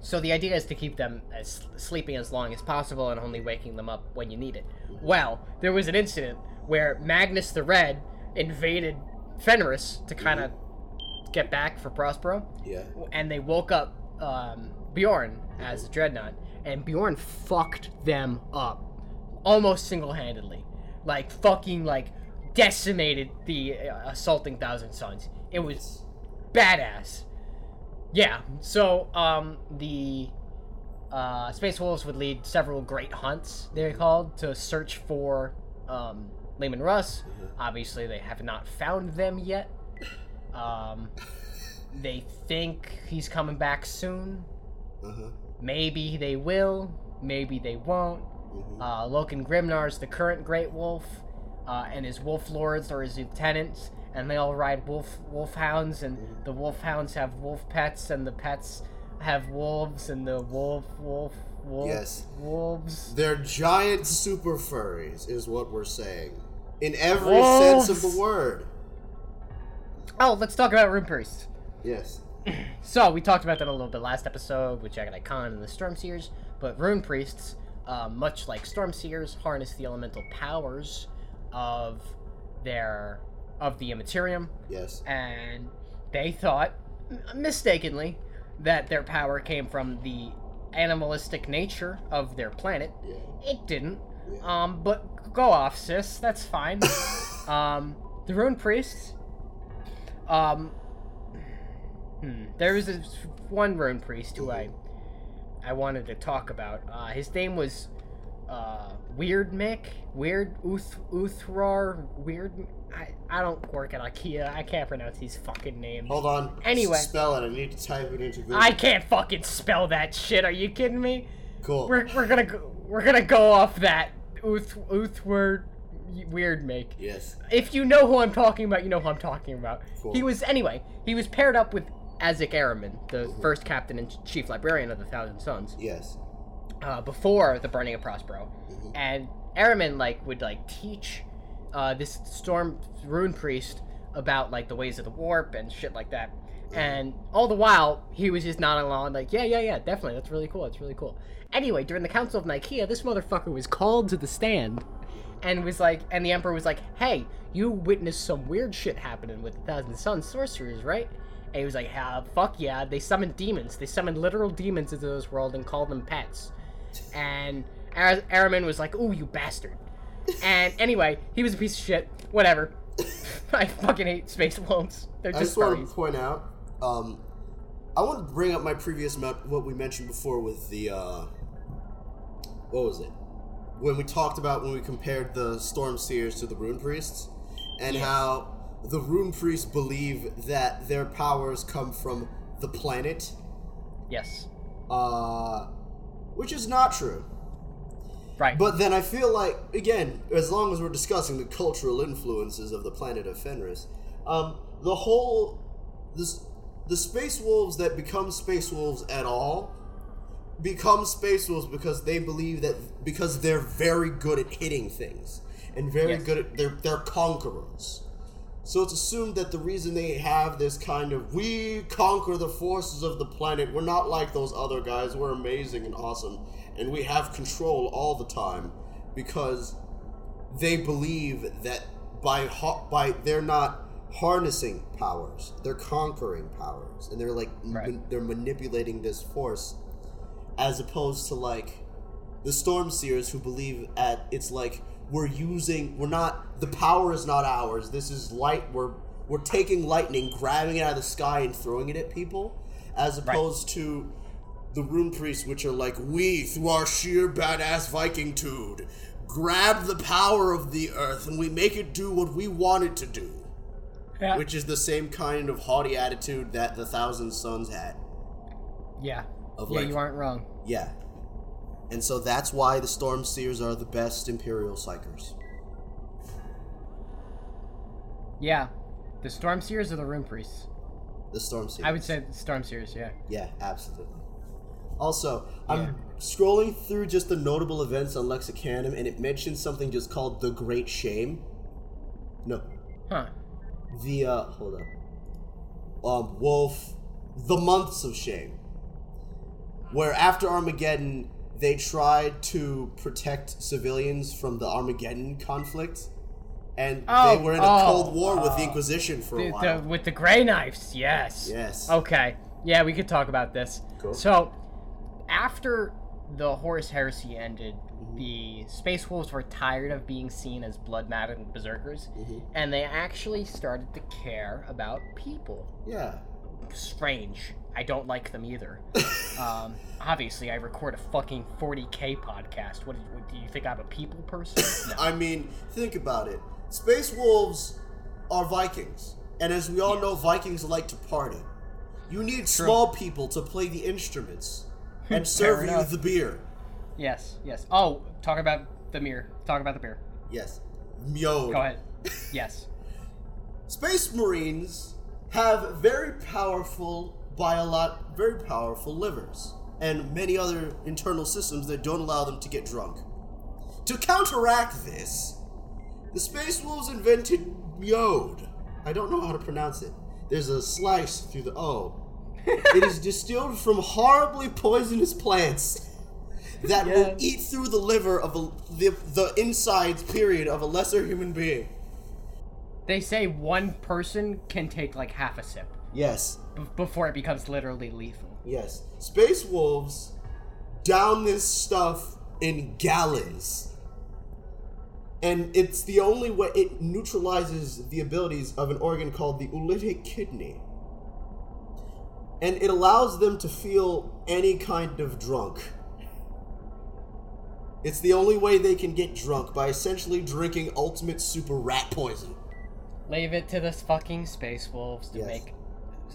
so the idea is to keep them as sleeping as long as possible and only waking them up when you need it. Well there was an incident where magnus the red invaded fenris to kind of get back for prospero. Yeah. and they woke up um, Bjorn as a dreadnought, and Bjorn fucked them up almost single-handedly, like fucking like decimated the uh, assaulting Thousand Sons. It was badass. Yeah. So um, the uh, Space Wolves would lead several great hunts. They're called to search for um, Leman Russ. Obviously, they have not found them yet. Um, they think he's coming back soon. Uh-huh. Maybe they will. Maybe they won't. Uh, Logan is the current Great Wolf, uh, and his Wolf Lords are his lieutenants, and they all ride wolf wolfhounds, and the wolfhounds have wolf pets, and the pets have wolves, and the wolf wolf wolf, Yes. wolves. They're giant super furries, is what we're saying. In every Wolves. sense of the word. Oh, let's talk about Rune Priest. Yes. So we talked about that a little bit last episode with Jaghatai Khan and the Storm Seers, but Rune Priests, uh, much like Storm Seers, harness the elemental powers of their of the Immaterium, Yes. and they thought mistakenly that their power came from the animalistic nature of their planet. Yeah. It didn't. Um, but go off, sis. That's fine. um, the Rune Priests. Um, hmm, there was this one Rune Priest who I, I wanted to talk about. Uh, his name was, uh, Weird Mick, Weird Uth Uthrar, Weird. I, I don't work at IKEA. I can't pronounce these fucking names. Hold on. Anyway. Spell it. I need to type it into Google. I can't fucking spell that shit. Are you kidding me? cool. We're, we're gonna go, we're gonna go off that Uth Uthward weird make. yes. If you know who I'm talking about, you know who I'm talking about. Cool. He was anyway. He was paired up with Ahzek Ahriman, the first captain and chief librarian of the Thousand Sons, Yes. uh, before the burning of Prospero. And Araman like would like teach uh, this storm rune priest about like the ways of the warp and shit like that. And all the while, he was just nodding along, like, yeah, yeah, yeah, definitely, that's really cool, that's really cool. Anyway, during the Council of Nikaea, this motherfucker was called to the stand and was like, and the Emperor was like, hey, you witnessed some weird shit happening with the Thousand Sons sorcerers, right? And he was like, ah, fuck yeah, they summoned demons. They summoned literal demons into this world and called them pets. And Ar- Ahriman was like, ooh, you bastard. And anyway, he was a piece of shit. Whatever. I fucking hate space wolves. They're just I just just want to point out. Um, I want to bring up my previous me- what we mentioned before with the uh, what was it? When we talked about when we compared the Storm Seers to the Rune Priests, and Yes. how the Rune Priests believe that their powers come from the planet, Yes. uh, which is not true. Right. But then I feel like, again, as long as we're discussing the cultural influences of the planet of Fenris, um, the whole this the space wolves that become space wolves at all become space wolves because they believe that because they're very good at hitting things and very Yes. good at they're they're conquerors. So it's assumed that the reason they have this kind of we conquer the forces of the planet, we're not like those other guys, we're amazing and awesome, and we have control all the time because they believe that by ha- by they're not harnessing powers, they're conquering powers, and they're like Right. they're manipulating this force as opposed to like the storm seers who believe at it's like we're using we're not the power is not ours this is light we're we're taking lightning grabbing it out of the sky and throwing it at people as opposed to the rune priests which are like we through our sheer badass viking tude grab the power of the earth and we make it do what we want it to do yeah. which is the same kind of haughty attitude that the thousand sons had yeah. of yeah, like- you aren't wrong. yeah. And so that's why the Storm Seers are the best Imperial Psykers. Yeah. The Storm Seers or the Rune Priests? The Storm Seers. I would say the Storm Seers, yeah. Yeah, absolutely. Also, I'm scrolling through just the notable events on Lexicanum, and it mentions something just called the Great Shame. No, Huh. the uh, hold up. Um, Wolf, the Months of Shame, where after Armageddon they tried to protect civilians from the Armageddon conflict, and Oh, they were in a oh, Cold War with the oh. Inquisition for a while. the, with the gray knights, yes. Yes. Okay. Yeah, we could talk about this. Cool. So, after the Horus Heresy ended, mm-hmm. the Space Wolves were tired of being seen as blood maddened berserkers, mm-hmm. and they actually started to care about people. Yeah. Strange. I don't like them either. um, obviously, I record a fucking 40k podcast. What, do you- do you think I'm a people person? No. I mean, think about it. Space Wolves are Vikings. And as we all know, Vikings like to party. You need small people to play the instruments and serve you the beer. yes, yes. Oh, talk about the beer. Talk about the beer. Yes. Myode. Go ahead. Yes. Space Marines have very powerful biolot very powerful livers. and many other internal systems that don't allow them to get drunk. To counteract this, the Space Wolves invented Yod. I don't know how to pronounce it. There's a slice through the O. it is distilled from horribly poisonous plants that will eat through the liver of a, the, the insides, period, of a lesser human being. They say one person can take like half a sip Yes. b- before it becomes literally lethal. Yes. Space wolves down this stuff in gallons. And it's the only way it neutralizes the abilities of an organ called the oolitic kidney. And it allows them to feel any kind of drunk. It's the only way they can get drunk by essentially drinking ultimate super rat poison. Leave it to the fucking space wolves to Yes. make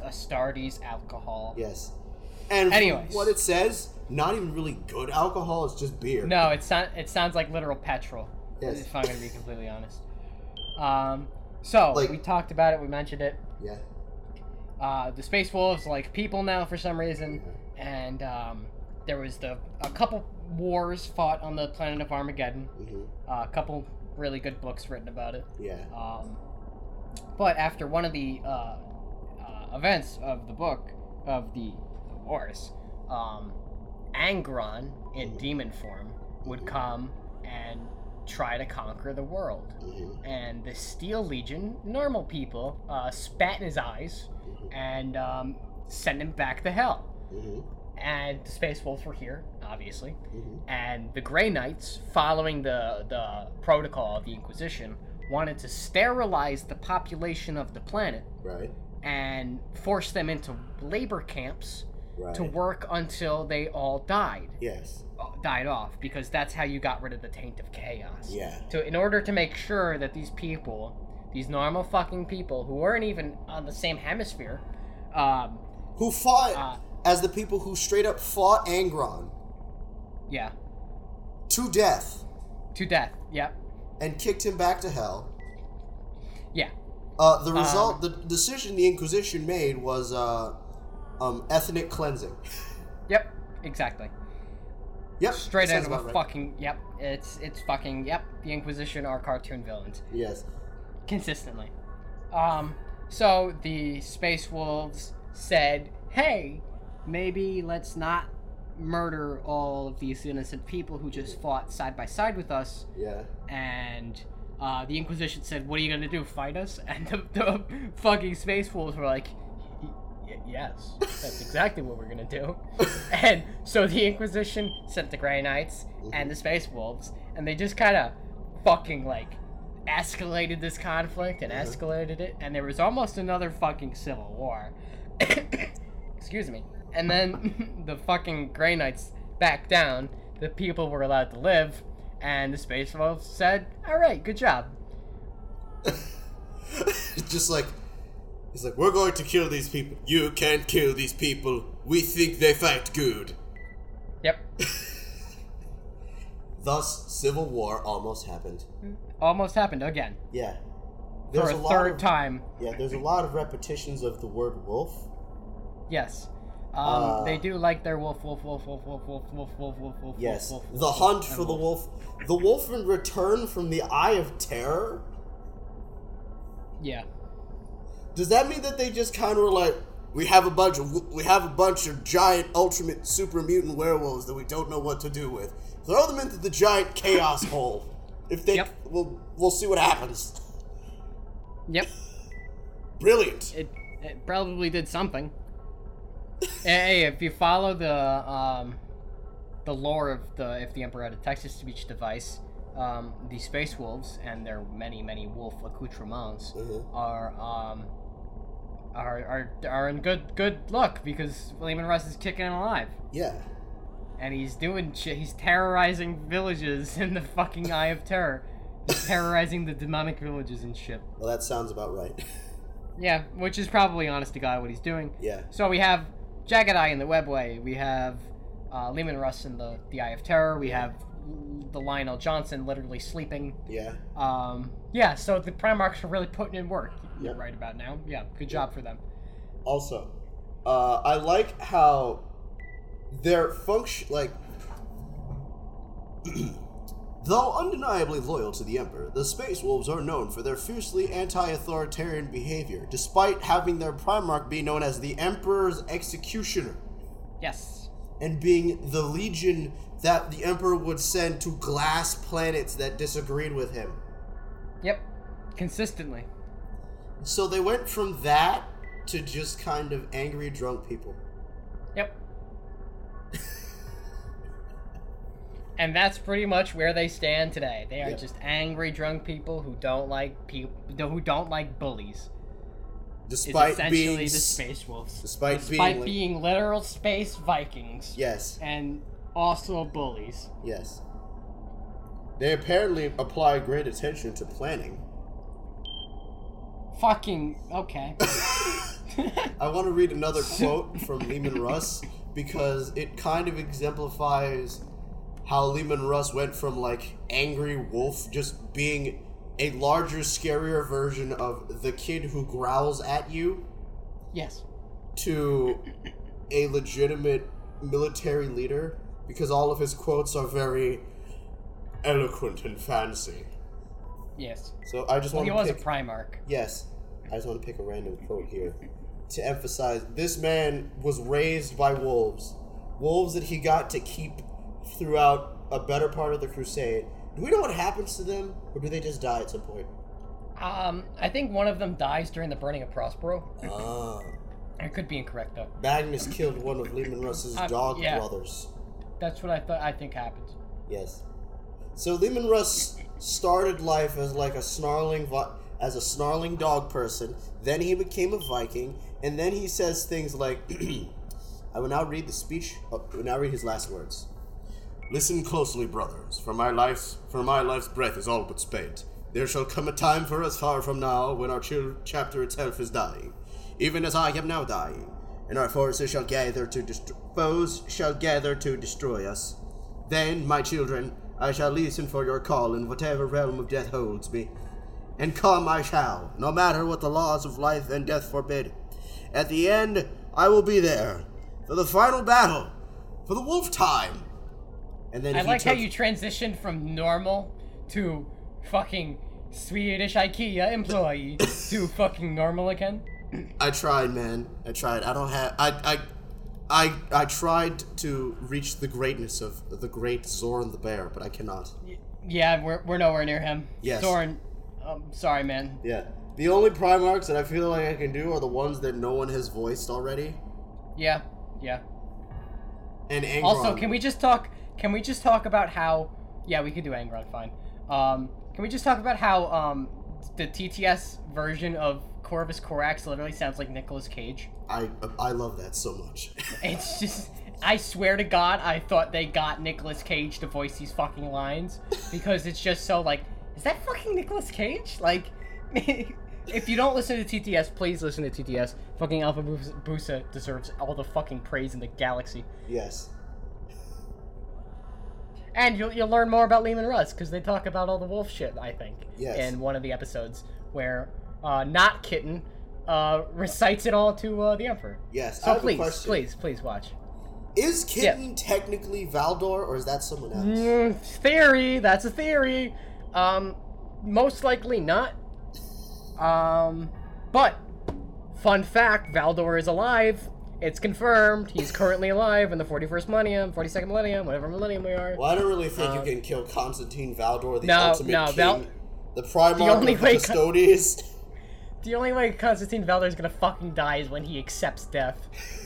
Astartes alcohol. Yes. And Anyways. what it says, not even really good alcohol, it's just beer. No, it sounds it sounds like literal petrol. Yes. If I'm gonna be completely honest. Um, so Like- we talked about it. We mentioned it. Yeah. Uh, the space wolves like people now for some reason, and um, there was the a couple wars fought on the planet of Armageddon. hmm Uh, a couple really good books written about it. Yeah. Um, but after one of the uh, events of the book of the, the wars, um, Angron in demon form would come and try to conquer the world. hmm And the Steel Legion, normal people, uh, spat in his eyes and um, sent him back to hell. hmm And the Space Wolves were here, obviously hmm and the Grey Knights, following the the protocol of the Inquisition, wanted to sterilize the population of the planet Right. And force them into labor camps Right. to work until they all died, Yes. uh, died off, because that's how you got rid of the taint of chaos. Yeah. To in order to make sure that these people, these normal fucking people who weren't even on the same hemisphere, um, Who fought Uh, as the people who straight up fought Angron yeah, to death to death. Yep. and kicked him back to hell. Yeah. Uh, the result, the decision the Inquisition made was uh, um, ethnic cleansing. Yep. Exactly. Yep. straight out of a right. fucking yep it's it's fucking yep the inquisition are cartoon villains Yes. consistently um so the space wolves said hey maybe let's not murder all of these innocent people who just fought side by side with us Yeah. and uh, the inquisition said what are you gonna do fight us? And the, the fucking space wolves were like "Y- y- yes that's exactly what we're gonna do. And so the inquisition sent the gray knights and the space wolves and they just kind of fucking like escalated this conflict and escalated it and there was almost another fucking civil war. Excuse me. And then the fucking gray knights backed down. The people were allowed to live and the space wolf said all right good job just like he's like, we're going to kill these people. You can't kill these people. We think they fight good. yep Thus, civil war almost happened. almost happened again Yeah. for a, a third of, time Yeah, there's a lot of repetitions of the word wolf. yes um, Uh, they do like their wolf wolf wolf wolf wolf wolf wolf wolf wolf wolf Yes, wolf, wolf, the wolf, hunt for the wolf. The wolf in return from the Eye of Terror. yeah Does that mean that they just kind of were like, we have a bunch of we have a bunch of giant ultimate super mutant werewolves that we don't know what to do with. Throw them into the giant chaos hole. If they, Yep. we'll we'll see what happens. yep Brilliant. it, it probably did something. Hey, if you follow the um, the lore of the if the Emperor had a text speech device, um, the Space Wolves and their many many wolf accoutrements Mhm. are um, are are are in good good luck because Leman Russ is kicking and alive. Yeah. and he's doing shit. He's terrorizing villages in the fucking Eye of Terror. He's terrorizing the demonic villages and shit. Well, that sounds about right. Yeah, which is probably honest to God what he's doing. yeah. So we have Jaghatai in the Webway. We have uh, Leman Russ in the the Eye of Terror. We have the Lion El'Jonson literally sleeping. Yeah. Um, yeah, so the Primarchs are really putting in work. You're Yep. right about now. Yeah, good job for them. Also, uh, I like how their function like Though undeniably loyal to the Emperor, the Space Wolves are known for their fiercely anti authoritarian behavior, despite having their Primarch be known as the Emperor's Executioner Yes. and being the legion that the Emperor would send to glass planets that disagreed with him. Yep. Consistently. So they went from that to just kind of angry drunk people. Yep. and that's pretty much where they stand today. They are just angry drunk people who don't like people who don't like bullies. Despite essentially being the space wolves. despite being Despite like- being literal space Vikings. Yes, And also bullies. yes. They apparently apply great attention to planning. Fucking okay. I want to read another quote from Leman Russ because it kind of exemplifies how Leman Russ went from like angry wolf just being a larger, scarier version of the kid who growls at you yes. to a legitimate military leader because all of his quotes are very eloquent and fancy. Yes. So I just Well, want he was a Primarch. Yes, I just want to pick a random quote here to emphasize this man was raised by wolves, wolves that he got to keep throughout a better part of the crusade. Do we know what happens to them, or do they just die at some point? Um, I think one of them dies during the burning of Prospero. Ah, I could be incorrect though. Magnus killed one of Leman Russ's Uh, dog yeah. brothers. That's what I thought. I think happened. Yes. So Leman Russ started life as like a snarling vi- as a snarling dog person. Then he became a Viking, and then he says things like, "I will now read the speech. Oh, I will now read his last words. Listen closely, brothers, for my life's for my life's breath is all but spent. There shall come a time for us far from now when our chil- chapter itself is dying, even as I am now dying, and our forces shall gather to dest- foes shall gather to destroy us. Then, my children, I shall listen for your call in whatever realm of death holds me. And come I shall, no matter what the laws of life and death forbid. At the end, I will be there for the final battle, for the wolf time. And then I like how you transitioned from normal to fucking Swedish IKEA employee to fucking normal again. I tried, man. I tried. I don't have. I. I. I, I tried to reach the greatness of the great Zoran the Bear, but I cannot. Yeah, we're, we're nowhere near him. Yes. Soren, um, sorry, man. Yeah. The only Primarchs that I feel like I can do are the ones that no one has voiced already. Yeah, yeah. And Angron. Also, can we just talk? Can we just talk about how? Yeah, we can do Angron. Fine. Um, can we just talk about how um the TTS version of Corvus Corax literally sounds like Nicolas Cage? I I love that so much. It's just. I swear to God, I thought they got Nicolas Cage to voice these fucking lines because it's just so like, is that fucking Nicolas Cage? Like, if you don't listen to TTS, please listen to TTS. Fucking Alpha Bus- Busa deserves all the fucking praise in the galaxy. yes. And you'll, you'll learn more about Leman Russ because they talk about all the wolf shit, I think, Yes. in one of the episodes where uh, not Kitten uh, recites it all to uh, the Emperor. Yes. So please, please, please watch. Is Kitten technically Valdor, or is that someone else? Mm, theory, that's a theory. Um, most likely not. Um, but fun fact: Valdor is alive. It's confirmed. He's currently alive in the 41st millennium, 42nd millennium, whatever millennium we are. Well, I don't really think Um, you can kill Constantine Valdor, the no, ultimate no, king, Val- the Primarch only of the way Con- The only way Constantine Valdor is gonna fucking die is when he accepts death.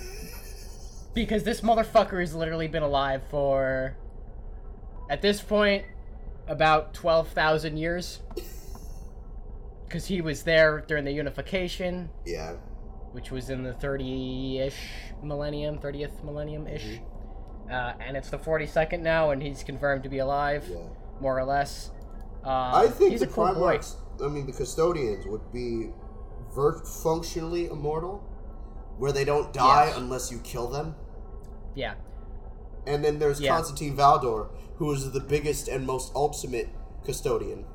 Because this motherfucker has literally been alive for, at this point, about 12,000 years. Because he was there during the unification, yeah. Which was in the 30-ish millennium, 30th millennium-ish. Uh, and it's the 42nd now, and he's confirmed to be alive, Yeah. more or less. Uh, I think the cool. Primarchs, I mean, the Custodians would be ver- functionally immortal, where they don't die Yes. unless you kill them. Yeah. And then there's Yeah. Constantine Valdor, who is the biggest and most ultimate custodian.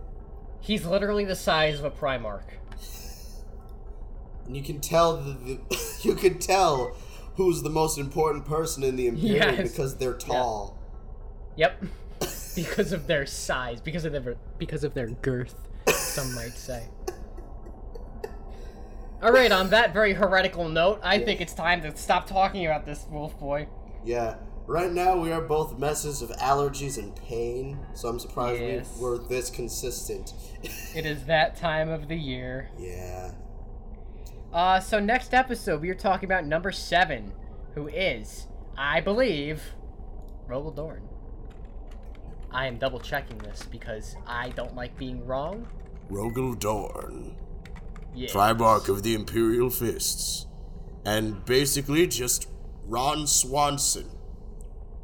He's literally the size of a Primarch. And you can tell the, the you can tell who's the most important person in the Imperium Yes. because they're tall. Yep. because of their size, because of their because of their girth, some might say. All right, on that very heretical note, I think it's time to stop talking about this wolf boy. Yeah. Right now we are both messes of allergies and pain, so I'm surprised Yes. we were this consistent. It is that time of the year. yeah. Uh, so next episode we are talking about number seven, who is, I believe, Rogal Dorn. I am double checking this because I don't like being wrong. Rogal Dorn. Yeah. Primarch of the Imperial Fists. And basically just Ron Swanson.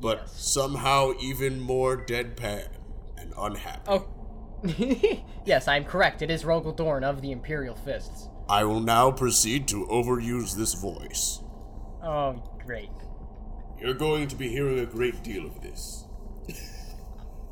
But Yes. somehow even more deadpan and unhappy. Oh. yes, I'm correct. It is Rogal Dorn of the Imperial Fists. I will now proceed to overuse this voice. Oh, great. You're going to be hearing a great deal of this.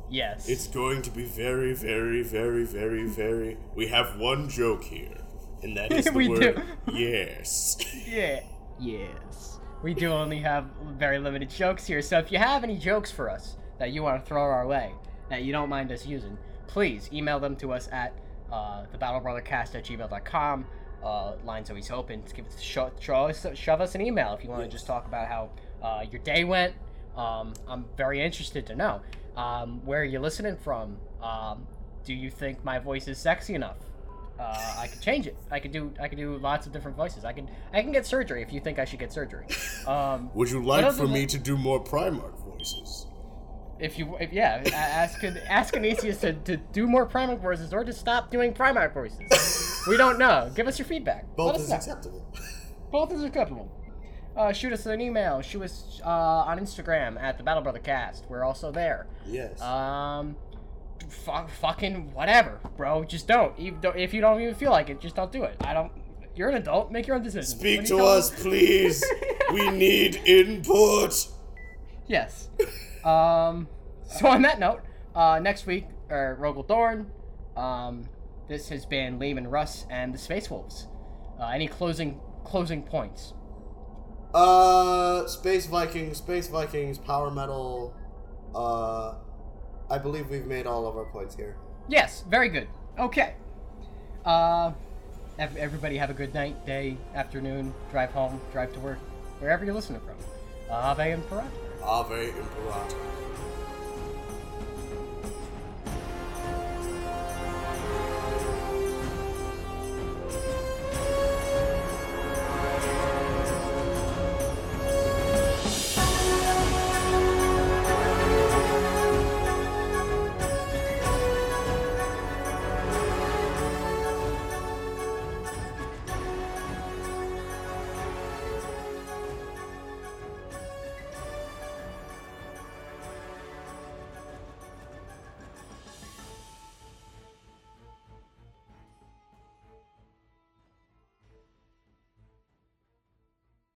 Yes. It's going to be very, very, very, very, very. We have one joke here, and that is the We word do. yes. Yeah. Yes. We do only have very limited jokes here, so if you have any jokes for us that you want to throw our way, that you don't mind us using, please email them to us at uh, thebattlebrothercast at gmail.com. Uh, line's always open. Just give us, us, shove us an email if you want to just talk about how uh, your day went. Um, I'm very interested to know. Um, where are you listening from? Um, do you think my voice is sexy enough? Uh, I could change it. I could do. I could do lots of different voices. I can. I can get surgery if you think I should get surgery. Um, Would you like for me to do more Primarch voices? if you, if, yeah, ask ask Anisius to, to do more Primarch voices or to stop doing Primark voices. we don't know. Give us your feedback. Both is know. acceptable. Both is acceptable. Uh, shoot us an email. Shoot us uh, on Instagram at the Battle Brother Cast. We're also there. yes. Um, fu- fucking whatever, bro. Just don't. If you don't even feel like it, just don't do it. I don't. You're an adult. Make your own decisions. Speak to us, please. we need input. Yes. Um. So on that note, uh, next week, uh, Rogal Dorn. Um, this has been Leman Russ and the Space Wolves. Uh, any closing closing points? Uh, Space Vikings, Space Vikings, Power Metal. Uh, I believe we've made all of our points here. Yes. Very good. Okay. Uh, everybody have a good night, day, afternoon, drive home, drive to work, wherever you're listening from. Ave Imperator. Ave Imperator.